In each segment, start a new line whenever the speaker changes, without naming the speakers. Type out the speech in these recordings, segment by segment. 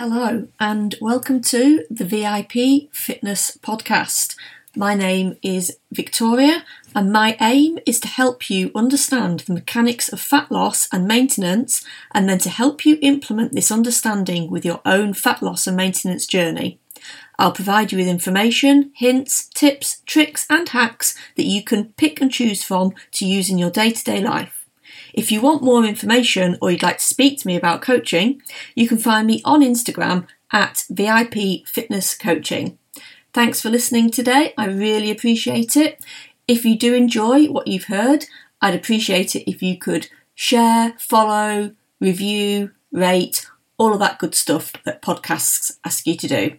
Hello, and welcome to the VIP Fitness Podcast. My name is Victoria, and my aim is to help you understand the mechanics of fat loss and maintenance, and then to help you implement this understanding with your own fat loss and maintenance journey. I'll provide you with information, hints, tips, tricks, and hacks that you can pick and choose from to use in your day to day life. If you want more information or you'd like to speak to me about coaching, you can find me on Instagram at VIP Fitness Coaching. Thanks for listening today. I really appreciate it. If you do enjoy what you've heard, I'd appreciate it if you could share, follow, review, rate, all of that good stuff that podcasts ask you to do.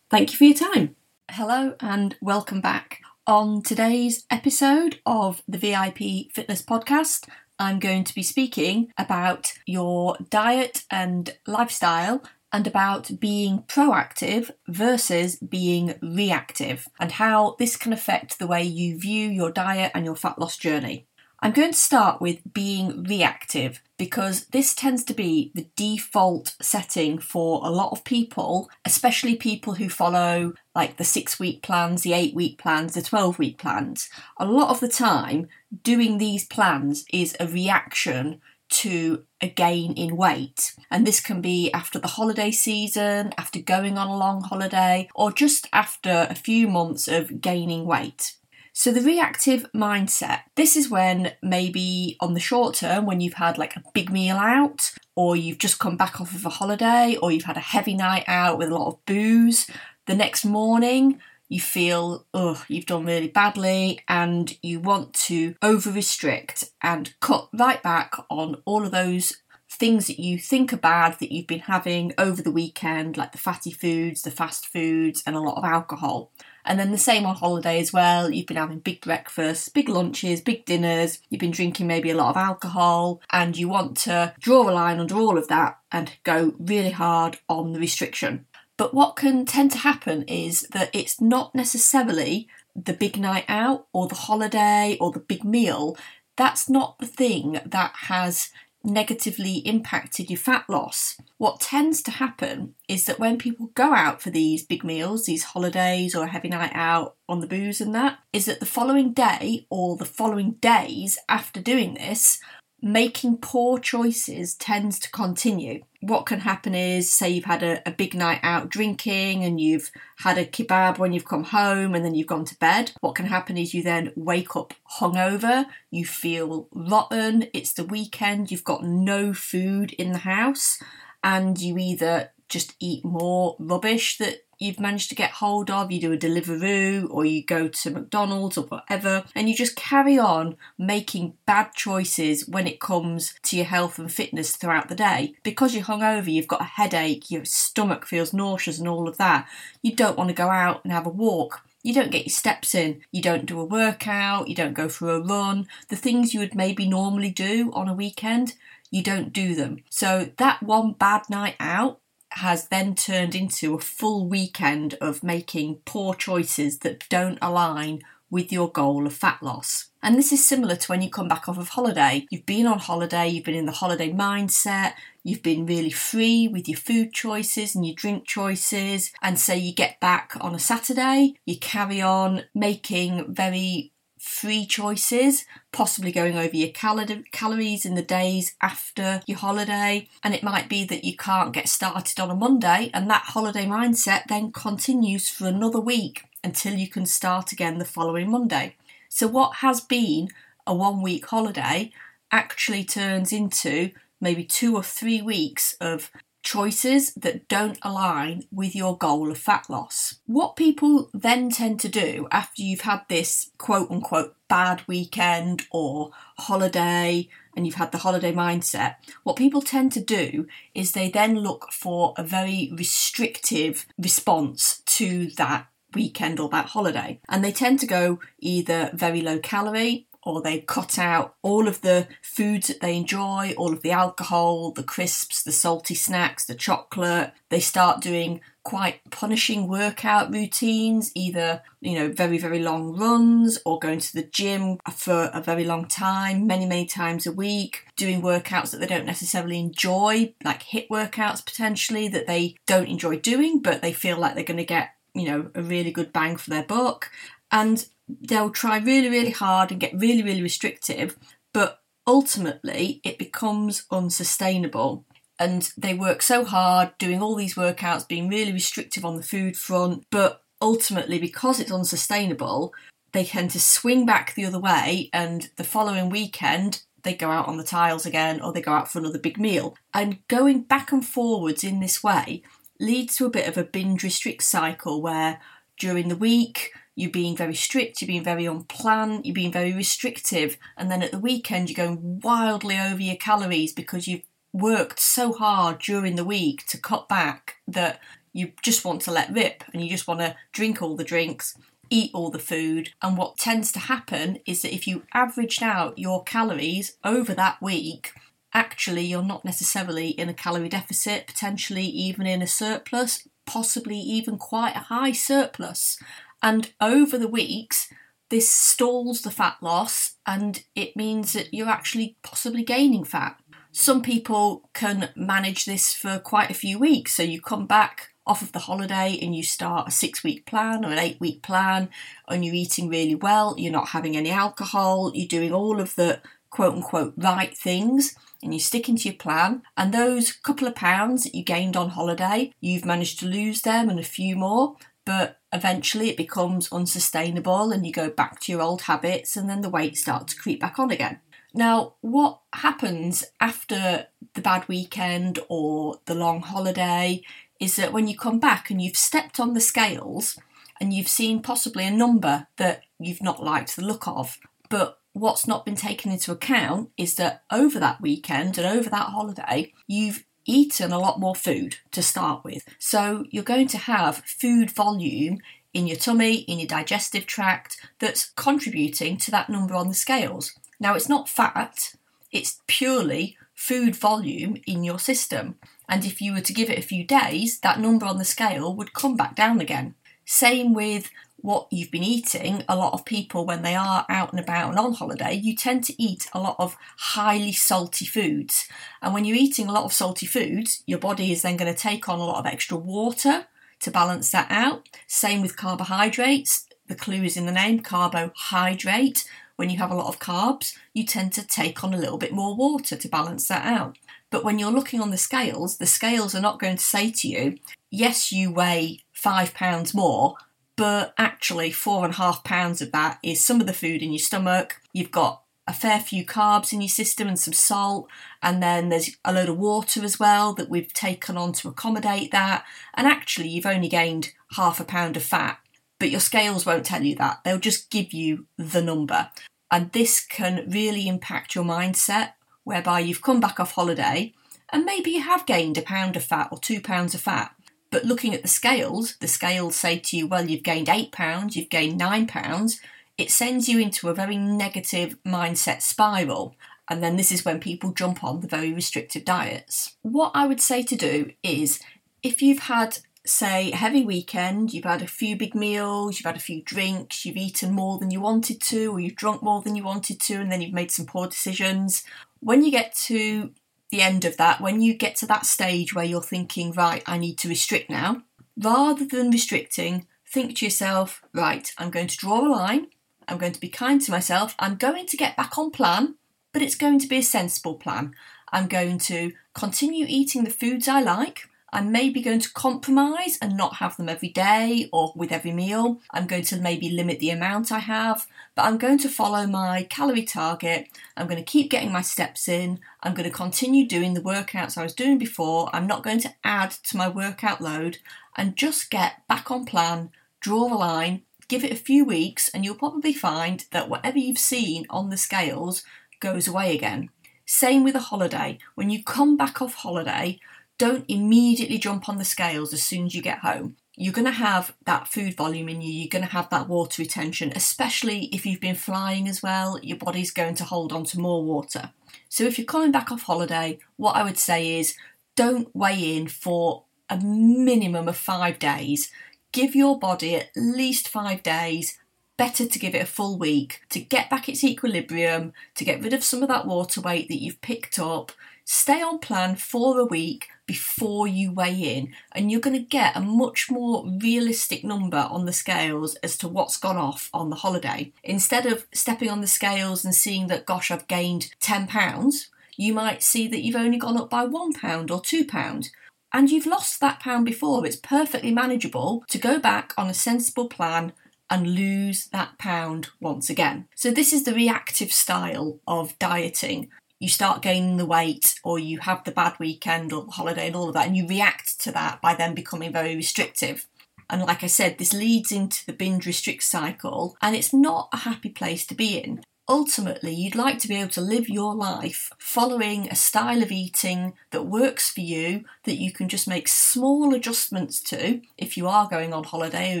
Thank you for your time. Hello and welcome back. On today's episode of the VIP Fitness Podcast, I'm going to be speaking about your diet and lifestyle and about being proactive versus being reactive and how this can affect the way you view your diet and your fat loss journey. I'm going to start with being reactive because this tends to be the default setting for a lot of people, especially people who follow like the six week plans, the eight week plans, the 12 week plans. A lot of the time, doing these plans is a reaction to a gain in weight. And this can be after the holiday season, after going on a long holiday, or just after a few months of gaining weight. So, the reactive mindset this is when maybe on the short term, when you've had like a big meal out, or you've just come back off of a holiday, or you've had a heavy night out with a lot of booze, the next morning you feel, oh, you've done really badly, and you want to over restrict and cut right back on all of those things that you think are bad that you've been having over the weekend, like the fatty foods, the fast foods, and a lot of alcohol. And then the same on holiday as well. You've been having big breakfasts, big lunches, big dinners. You've been drinking maybe a lot of alcohol, and you want to draw a line under all of that and go really hard on the restriction. But what can tend to happen is that it's not necessarily the big night out or the holiday or the big meal. That's not the thing that has negatively impacted your fat loss. What tends to happen is that when people go out for these big meals, these holidays or a heavy night out on the booze and that, is that the following day or the following days after doing this, making poor choices tends to continue. What can happen is, say, you've had a, a, big night out drinking and you've had a kebab when you've come home and then you've gone to bed. What can happen is you then wake up hungover, you feel rotten, it's the weekend, you've got no food in the house, and you either just eat more rubbish that you've managed to get hold of, you do a Deliveroo or you go to McDonald's or whatever, and you just carry on making bad choices when it comes to your health and fitness throughout the day. Because you're hungover, you've got a headache, your stomach feels nauseous, and all of that. You don't want to go out and have a walk. You don't get your steps in, you don't do a workout, you don't go for a run. The things you would maybe normally do on a weekend, you don't do them. So that one bad night out has then turned into a full weekend of making poor choices that don't align with your goal of fat loss. And this is similar to when you come back off of holiday. You've been on holiday, you've been in the holiday mindset, you've been really free with your food choices and your drink choices, and so you get back on a Saturday, you carry on making very free choices, possibly going over your cal- calories in the days after your holiday. And it might be that you can't get started on a Monday, and that holiday mindset then continues for another week until you can start again the following Monday. So, what has been a one week holiday actually turns into maybe two or three weeks of choices that don't align with your goal of fat loss. What people then tend to do after you've had this quote unquote bad weekend or holiday and you've had the holiday mindset, what people tend to do is they then look for a very restrictive response to that weekend or that holiday. And they tend to go either very low calorie or they cut out all of the foods that they enjoy, all of the alcohol, the crisps, the salty snacks, the chocolate. They start doing quite punishing workout routines, either, you know, very, very long runs or going to the gym for a very long time, many, many times a week, doing workouts that they don't necessarily enjoy, like HIIT workouts potentially that they don't enjoy doing, but they feel like they're going to get, you know, a really good bang for their buck. And they'll try really, really hard and get really, really restrictive, but ultimately it becomes unsustainable and they work so hard doing all these workouts, being really restrictive on the food front, but ultimately, because it's unsustainable, they tend to swing back the other way, and the following weekend, they go out on the tiles again or they go out for another big meal. And going back and forwards in this way leads to a bit of a binge restrict cycle where during the week, you're being very strict, you're being very on plan, you're being very restrictive, and then at the weekend you're going wildly over your calories because you've worked so hard during the week to cut back that you just want to let rip and you just want to drink all the drinks, eat all the food. And what tends to happen is that if you averaged out your calories over that week, actually you're not necessarily in a calorie deficit, potentially even in a surplus, possibly even quite a high surplus. And over the weeks, this stalls the fat loss and it means that you're actually possibly gaining fat. Some people can manage this for quite a few weeks. So you come back off of the holiday and you start a six week plan or an eight week plan and you're eating really well, you're not having any alcohol, you're doing all of the quote unquote right things and you're sticking to your plan. And those couple of pounds that you gained on holiday, you've managed to lose them and a few more. But eventually it becomes unsustainable and you go back to your old habits and then the weight starts to creep back on again. Now, what happens after the bad weekend or the long holiday is that when you come back and you've stepped on the scales and you've seen possibly a number that you've not liked the look of, but what's not been taken into account is that over that weekend and over that holiday, you've eaten a lot more food to start with. So you're going to have food volume in your tummy, in your digestive tract, that's contributing to that number on the scales. Now, it's not fat, it's purely food volume in your system. And if you were to give it a few days, that number on the scale would come back down again. Same with what you've been eating. A lot of people, when they are out and about and on holiday, you tend to eat a lot of highly salty foods. And when you're eating a lot of salty foods, your body is then going to take on a lot of extra water to balance that out. Same with carbohydrates. The clue is in the name carbohydrate when you have a lot of carbs, you tend to take on a little bit more water to balance that out. But when you're looking on the scales, the scales are not going to say to you, yes, you weigh five pounds more, but actually four and a half pounds of that is some of the food in your stomach. You've got a fair few carbs in your system and some salt, and then there's a load of water as well that we've taken on to accommodate that. And actually, you've only gained half a pound of fat, but your scales won't tell you that. They'll just give you the number. And this can really impact your mindset, whereby you've come back off holiday and maybe you have gained a pound of fat or two pounds of fat. But looking at the scales, the scales say to you, well, you've gained eight pounds, you've gained nine pounds. It sends you into a very negative mindset spiral. And then this is when people jump on the very restrictive diets. What I would say to do is if you've had say, a heavy weekend, you've had a few big meals, you've had a few drinks, you've eaten more than you wanted to, or you've drunk more than you wanted to, and then you've made some poor decisions. When you get to the end of that, when you get to that stage where you're thinking, right, I need to restrict now, rather than restricting, think to yourself, right, I'm going to draw a line, I'm going to be kind to myself, I'm going to get back on plan, but it's going to be a sensible plan. I'm going to continue eating the foods I like. I'm maybe going to compromise and not have them every day or with every meal. I'm going to maybe limit the amount I have, but I'm going to follow my calorie target. I'm going to keep getting my steps in. I'm going to continue doing the workouts I was doing before. I'm not going to add to my workout load and just get back on plan, draw the line, give it a few weeks, and you'll probably find that whatever you've seen on the scales goes away again. Same with a holiday. When you come back off holiday, don't immediately jump on the scales as soon as you get home. you're going to have that food volume in you, you're going to have that water retention, especially if you've been flying as well, your body's going to hold on to more water. So if you're coming back off holiday, what I would say is don't weigh in for a minimum of five days. Give your body at least five days. Better to give it a full week to get back its equilibrium, to get rid of some of that water weight that you've picked up. Stay on plan for a week before you weigh in, and you're going to get a much more realistic number on the scales as to what's gone off on the holiday. Instead of stepping on the scales and seeing that, gosh, I've gained 10 pounds, you might see that you've only gone up by one pound or two pounds and you've lost that pound before. It's perfectly manageable to go back on a sensible plan and lose that pound once again. So, this is the reactive style of dieting. You start gaining the weight, or you have the bad weekend or holiday and all of that, and you react to that by then becoming very restrictive. And like I said, this leads into the binge restrict cycle, and it's not a happy place to be in. Ultimately, you'd like to be able to live your life following a style of eating that works for you, that you can just make small adjustments to if you are going on holiday or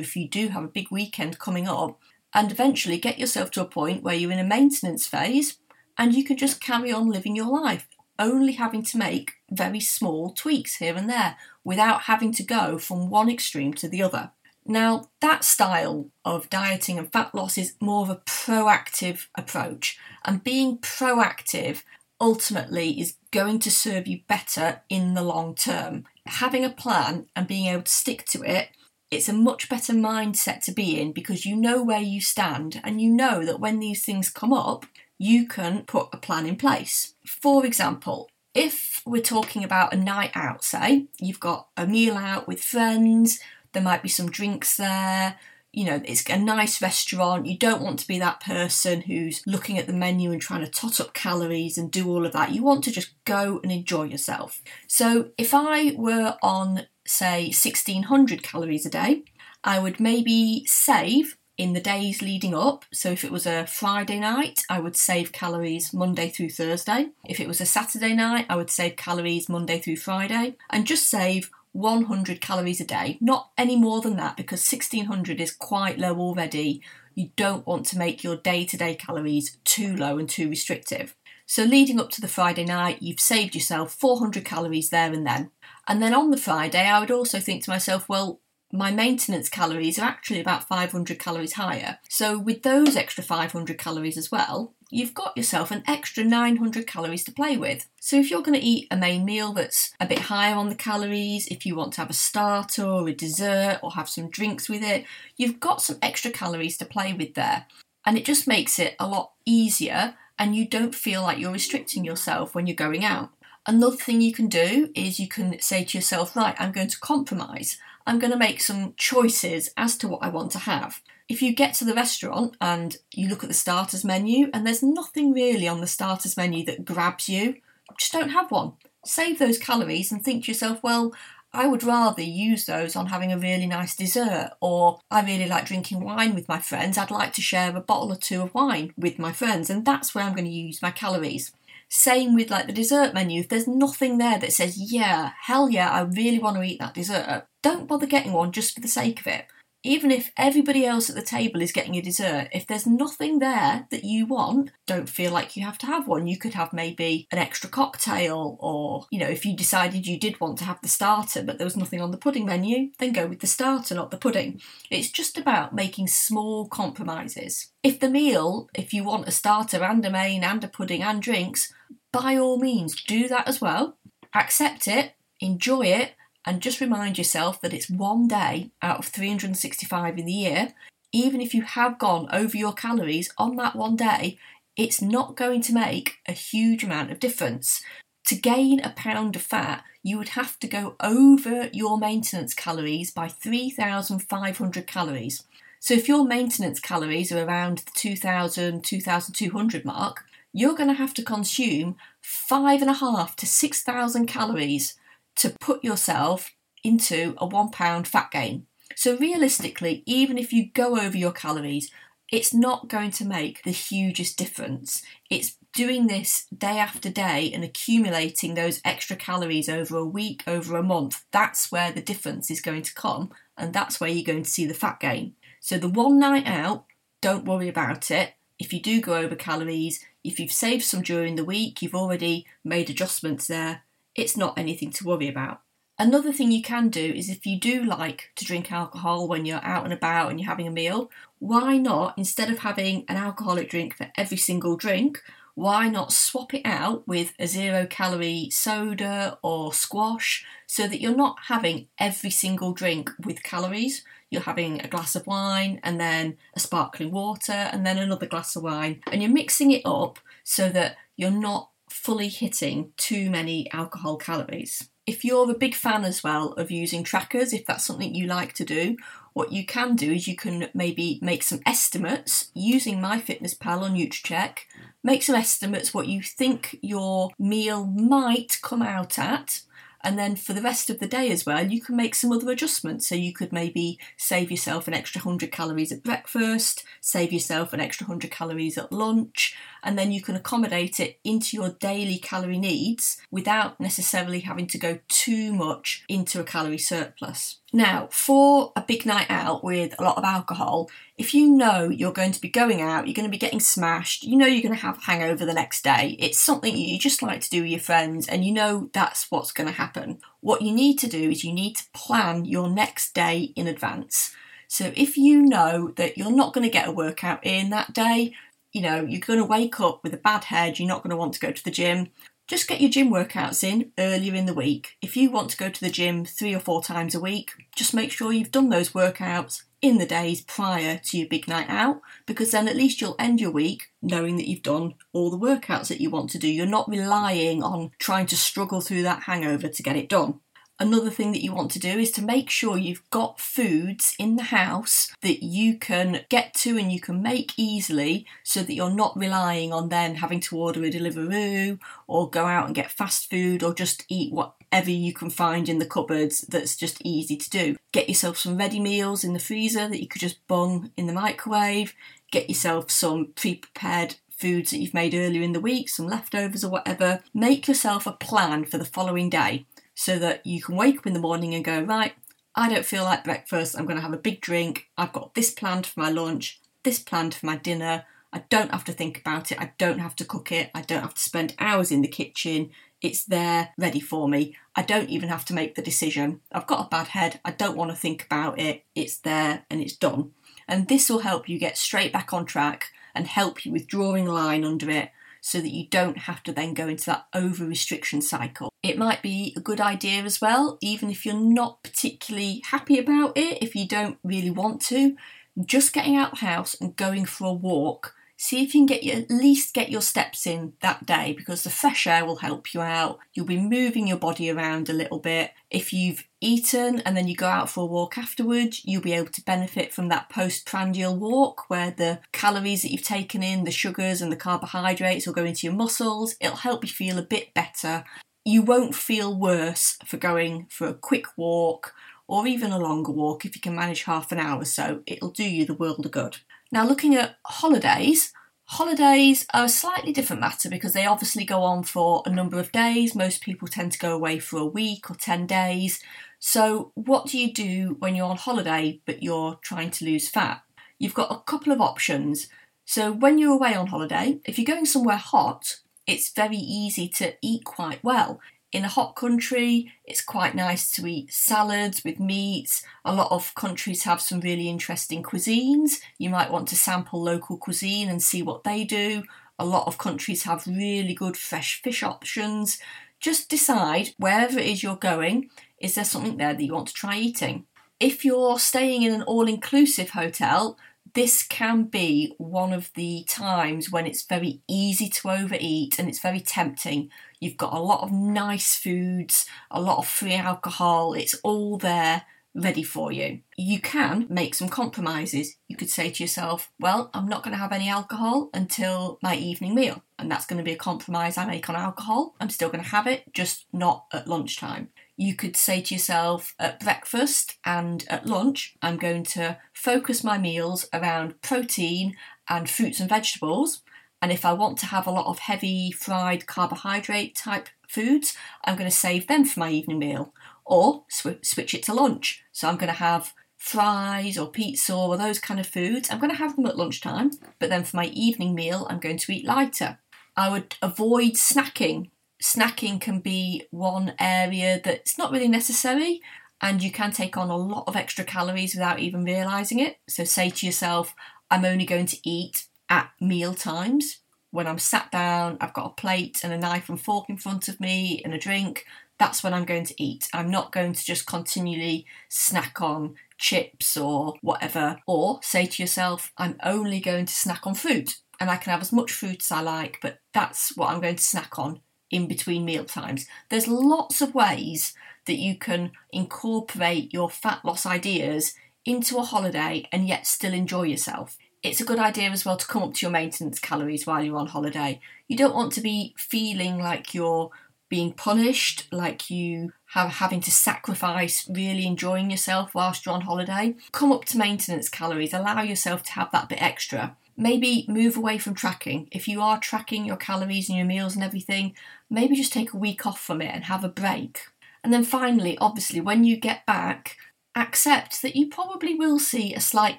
if you do have a big weekend coming up, and eventually get yourself to a point where you're in a maintenance phase and you can just carry on living your life, only having to make very small tweaks here and there without having to go from one extreme to the other. Now, that style of dieting and fat loss is more of a proactive approach, and being proactive ultimately is going to serve you better in the long term. Having a plan and being able to stick to it, it's a much better mindset to be in because you know where you stand and you know that when these things come up, you can put a plan in place. For example, if we're talking about a night out, say, you've got a meal out with friends, there might be some drinks there. You know, it's a nice restaurant. You don't want to be that person who's looking at the menu and trying to tot up calories and do all of that. You want to just go and enjoy yourself. So, if I were on, say, 1600 calories a day, I would maybe save in the days leading up. So if it was a Friday night, I would save calories Monday through Thursday. If it was a Saturday night, I would save calories Monday through Friday and just save 100 calories a day, not any more than that because 1600 is quite low already. You don't want to make your day to day calories too low and too restrictive. So, leading up to the Friday night, you've saved yourself 400 calories there and then. And then on the Friday, I would also think to myself, well, my maintenance calories are actually about 500 calories higher. So, with those extra 500 calories as well, you've got yourself an extra 900 calories to play with. So, if you're going to eat a main meal that's a bit higher on the calories, if you want to have a starter or a dessert or have some drinks with it, you've got some extra calories to play with there. And it just makes it a lot easier, and you don't feel like you're restricting yourself when you're going out. Another thing you can do is you can say to yourself, right, I'm going to compromise. I'm going to make some choices as to what I want to have. If you get to the restaurant and you look at the starters menu and there's nothing really on the starters menu that grabs you, just don't have one. Save those calories and think to yourself, well, I would rather use those on having a really nice dessert, or I really like drinking wine with my friends. I'd like to share a bottle or two of wine with my friends, and that's where I'm going to use my calories. Same with like the dessert menu. If there's nothing there that says, yeah, hell yeah, I really want to eat that dessert, don't bother getting one just for the sake of it. Even if everybody else at the table is getting a dessert, if there's nothing there that you want, don't feel like you have to have one. You could have maybe an extra cocktail, or, you know, if you decided you did want to have the starter but there was nothing on the pudding menu, then go with the starter, not the pudding. It's just about making small compromises. If the meal, if you want a starter and a main and a pudding and drinks, by all means do that as well. Accept it, enjoy it, and just remind yourself that it's one day out of 365 in the year. Even if you have gone over your calories on that one day, it's not going to make a huge amount of difference. To gain a pound of fat, you would have to go over your maintenance calories by 3,500 calories. So if your maintenance calories are around the 2,000, 2,200 mark, you're going to have to consume five and a half to 6,000 calories to put yourself into a one pound fat gain. So, realistically, even if you go over your calories, it's not going to make the hugest difference. It's doing this day after day and accumulating those extra calories over a week, over a month. That's where the difference is going to come. and that's where you're going to see the fat gain. So the one night out, don't worry about it. If you do go over calories, if you've saved some during the week, you've already made adjustments there, it's not anything to worry about. Another thing you can do is if you do like to drink alcohol when you're out and about and you're having a meal, why not, instead of having an alcoholic drink for every single drink, why not swap it out with a zero calorie soda or squash so that you're not having every single drink with calories? You're having a glass of wine and then a sparkling water and then another glass of wine, and you're mixing it up so that you're not fully hitting too many alcohol calories. If you're a big fan as well of using trackers, if that's something you like to do, what you can do is you can maybe make some estimates using MyFitnessPal or Nutracheck. Make some estimates what you think your meal might come out at and then for the rest of the day as well, you can make some other adjustments. So you could maybe save yourself an extra 100 calories at breakfast, save yourself an extra 100 calories at lunch, and then you can accommodate it into your daily calorie needs without necessarily having to go too much into a calorie surplus. Now, for a big night out with a lot of alcohol, if you know you're going to be going out, you're going to be getting smashed, you know you're going to have a hangover the next day, it's something you just like to do with your friends and you know that's what's going to happen. What you need to do is you need to plan your next day in advance. So if you know that you're not going to get a workout in that day, you know, you're going to wake up with a bad head, you're not going to want to go to the gym, just get your gym workouts in earlier in the week. If you want to go to the gym three or four times a week, just make sure you've done those workouts in the days prior to your big night out because then at least you'll end your week knowing that you've done all the workouts that you want to do. You're not relying on trying to struggle through that hangover to get it done. Another thing that you want to do is to make sure you've got foods in the house that you can get to and you can make easily so that you're not relying on then having to order a Deliveroo or go out and get fast food or just eat whatever you can find in the cupboards that's just easy to do. Get yourself some ready meals in the freezer that you could just bung in the microwave. Get yourself some pre prepared foods that you've made earlier in the week, some leftovers or whatever. Make yourself a plan for the following day so that you can wake up in the morning and go, right, I don't feel like breakfast, I'm going to have a big drink, I've got this planned for my lunch, this planned for my dinner. I don't have to think about it, I don't have to cook it, I don't have to spend hours in the kitchen. It's there ready for me. I don't even have to make the decision. I've got a bad head, I don't want to think about it. It's there and it's done. And this will help you get straight back on track and help you with drawing a line under it so that you don't have to then go into that over restriction cycle. It might be a good idea as well, even if you're not particularly happy about it, if you don't really want to, just getting out the house and going for a walk see if you can get your, at least get your steps in that day because the fresh air will help you out. You'll be moving your body around a little bit. If you've eaten and then you go out for a walk afterwards, you'll be able to benefit from that postprandial walk where the calories that you've taken in, the sugars and the carbohydrates will go into your muscles. It'll help you feel a bit better. You won't feel worse for going for a quick walk or even a longer walk if you can manage half an hour or so. It'll do you the world of good. Now, looking at holidays, holidays are a slightly different matter because they obviously go on for a number of days. Most people tend to go away for a week or 10 days. So, what do you do when you're on holiday but you're trying to lose fat? You've got a couple of options. So, when you're away on holiday, if you're going somewhere hot, it's very easy to eat quite well in a hot country, it's quite nice to eat salads with meats. A lot of countries have some really interesting cuisines. You might want to sample local cuisine and see what they do. A lot of countries have really good fresh fish options. Just decide wherever it is you're going, is there something there that you want to try eating? If you're staying in an all inclusive hotel, this can be one of the times when it's very easy to overeat and it's very tempting. You've got a lot of nice foods, a lot of free alcohol, it's all there ready for you. You can make some compromises. You could say to yourself, Well, I'm not going to have any alcohol until my evening meal, and that's going to be a compromise I make on alcohol. I'm still going to have it, just not at lunchtime you could say to yourself at breakfast and at lunch, I'm going to focus my meals around protein and fruits and vegetables. And if I want to have a lot of heavy fried carbohydrate type foods, I'm going to save them for my evening meal or sw- switch it to lunch. So I'm going to have fries or pizza or those kind of foods, I'm going to have them at lunchtime. But then for my evening meal, I'm going to eat lighter. I would avoid snacking. Snacking can be one area that's not really necessary, and you can take on a lot of extra calories without even realizing it. So say to yourself, I'm only going to eat at meal times. When I'm sat down, I've got a plate and a knife and fork in front of me and a drink. That's when I'm going to eat. I'm not going to just continually snack on chips or whatever. Or say to yourself, I'm only going to snack on fruit and I can have as much fruit as I like, but that's what I'm going to snack on in between meal times. There's lots of ways that you can incorporate your fat loss ideas into a holiday and yet still enjoy yourself. It's a good idea as well to come up to your maintenance calories while you're on holiday. You don't want to be feeling like you're being punished, like you have having to sacrifice really enjoying yourself whilst you're on holiday. Come up to maintenance calories, allow yourself to have that bit extra. Maybe move away from tracking. If you are tracking your calories and your meals and everything, maybe just take a week off from it and have a break. And then finally, obviously, when you get back, accept that you probably will see a slight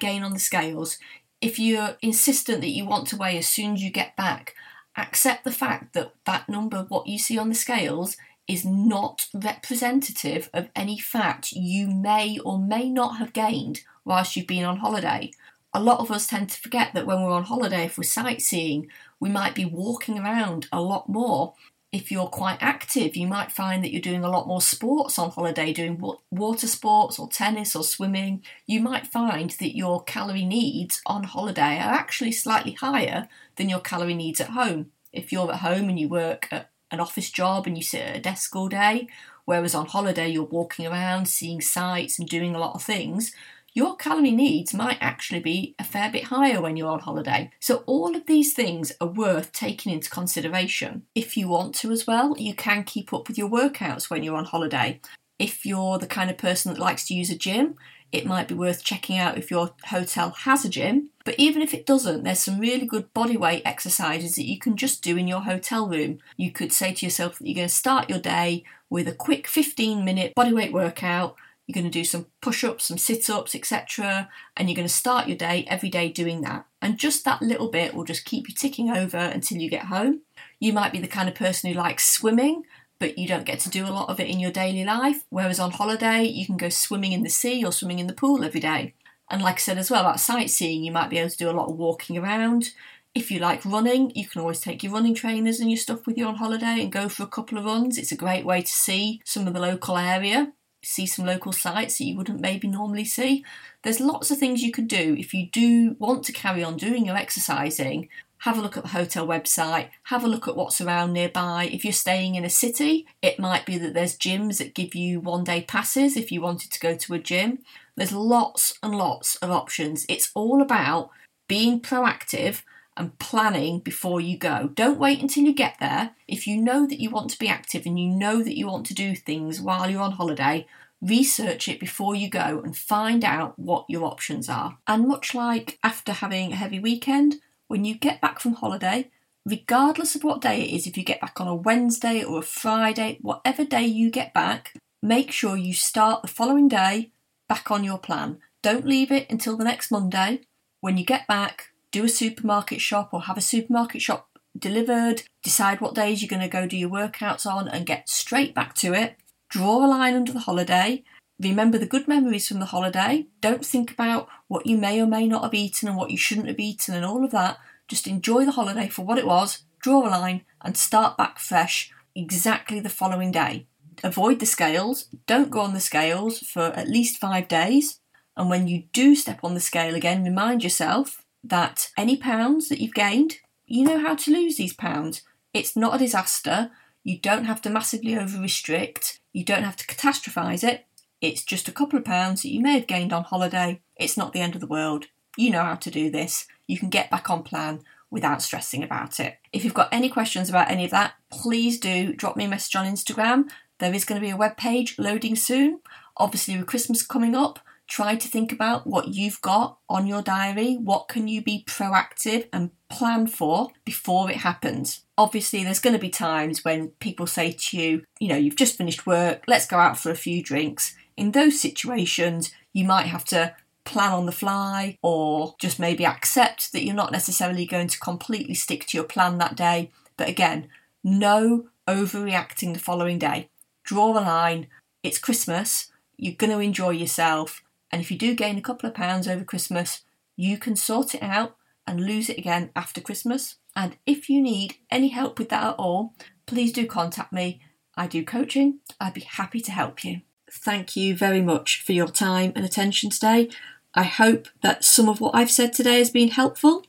gain on the scales. If you're insistent that you want to weigh as soon as you get back, accept the fact that that number, what you see on the scales, is not representative of any fat you may or may not have gained whilst you've been on holiday. A lot of us tend to forget that when we're on holiday, if we're sightseeing, we might be walking around a lot more if you're quite active, you might find that you're doing a lot more sports on holiday, doing water sports or tennis or swimming. You might find that your calorie needs on holiday are actually slightly higher than your calorie needs at home. If you're at home and you work at an office job and you sit at a desk all day, whereas on holiday you're walking around, seeing sights, and doing a lot of things, your calorie needs might actually be a fair bit higher when you're on holiday. So, all of these things are worth taking into consideration. If you want to, as well, you can keep up with your workouts when you're on holiday. If you're the kind of person that likes to use a gym, it might be worth checking out if your hotel has a gym. But even if it doesn't, there's some really good bodyweight exercises that you can just do in your hotel room. You could say to yourself that you're going to start your day with a quick 15 minute bodyweight workout you're going to do some push ups, some sit ups, etc. And you're going to start your day every day doing that. And just that little bit will just keep you ticking over until you get home. You might be the kind of person who likes swimming, but you don't get to do a lot of it in your daily life. Whereas on holiday, you can go swimming in the sea or swimming in the pool every day. And like I said as well about sightseeing, you might be able to do a lot of walking around. If you like running, you can always take your running trainers and your stuff with you on holiday and go for a couple of runs. It's a great way to see some of the local area see some local sights that you wouldn't maybe normally see. There's lots of things you could do if you do want to carry on doing your exercising. Have a look at the hotel website, have a look at what's around nearby. If you're staying in a city, it might be that there's gyms that give you one day passes if you wanted to go to a gym. There's lots and lots of options. It's all about being proactive and planning before you go. Don't wait until you get there. If you know that you want to be active and you know that you want to do things while you're on holiday, research it before you go and find out what your options are. And much like after having a heavy weekend, when you get back from holiday, regardless of what day it is, if you get back on a Wednesday or a Friday, whatever day you get back, make sure you start the following day back on your plan. Don't leave it until the next Monday. When you get back, do a supermarket shop or have a supermarket shop delivered, decide what days you're going to go do your workouts on, and get straight back to it. Draw a line under the holiday. Remember the good memories from the holiday. Don't think about what you may or may not have eaten and what you shouldn't have eaten and all of that. Just enjoy the holiday for what it was, draw a line, and start back fresh exactly the following day. Avoid the scales. Don't go on the scales for at least five days. And when you do step on the scale again, remind yourself that any pounds that you've gained, you know how to lose these pounds. It's not a disaster. You don't have to massively over restrict. You don't have to catastrophise it. It's just a couple of pounds that you may have gained on holiday. It's not the end of the world. You know how to do this. You can get back on plan without stressing about it. If you've got any questions about any of that, please do drop me a message on Instagram. There is going to be a web page loading soon. Obviously, with Christmas coming up, try to think about what you've got on your diary. What can you be proactive and plan for before it happens? Obviously, there's going to be times when people say to you, you know, you've just finished work, let's go out for a few drinks. in those situations, you might have to plan on the fly or just maybe accept that you're not necessarily going to completely stick to your plan that day. But again, no overreacting the following day. Draw a line. It's Christmas. You're going to enjoy yourself. And if you do gain a couple of pounds over Christmas, you can sort it out and lose it again after Christmas. And if you need any help with that at all, please do contact me. I do coaching. I'd be happy to help you. Thank you very much for your time and attention today. I hope that some of what I've said today has been helpful.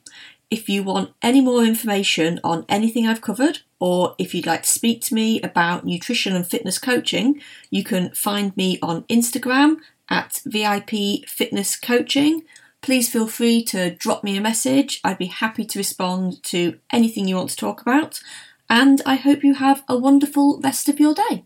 If you want any more information on anything I've covered, or if you'd like to speak to me about nutrition and fitness coaching, you can find me on Instagram at VIP Fitness Coaching. Please feel free to drop me a message. I'd be happy to respond to anything you want to talk about. And I hope you have a wonderful rest of your day.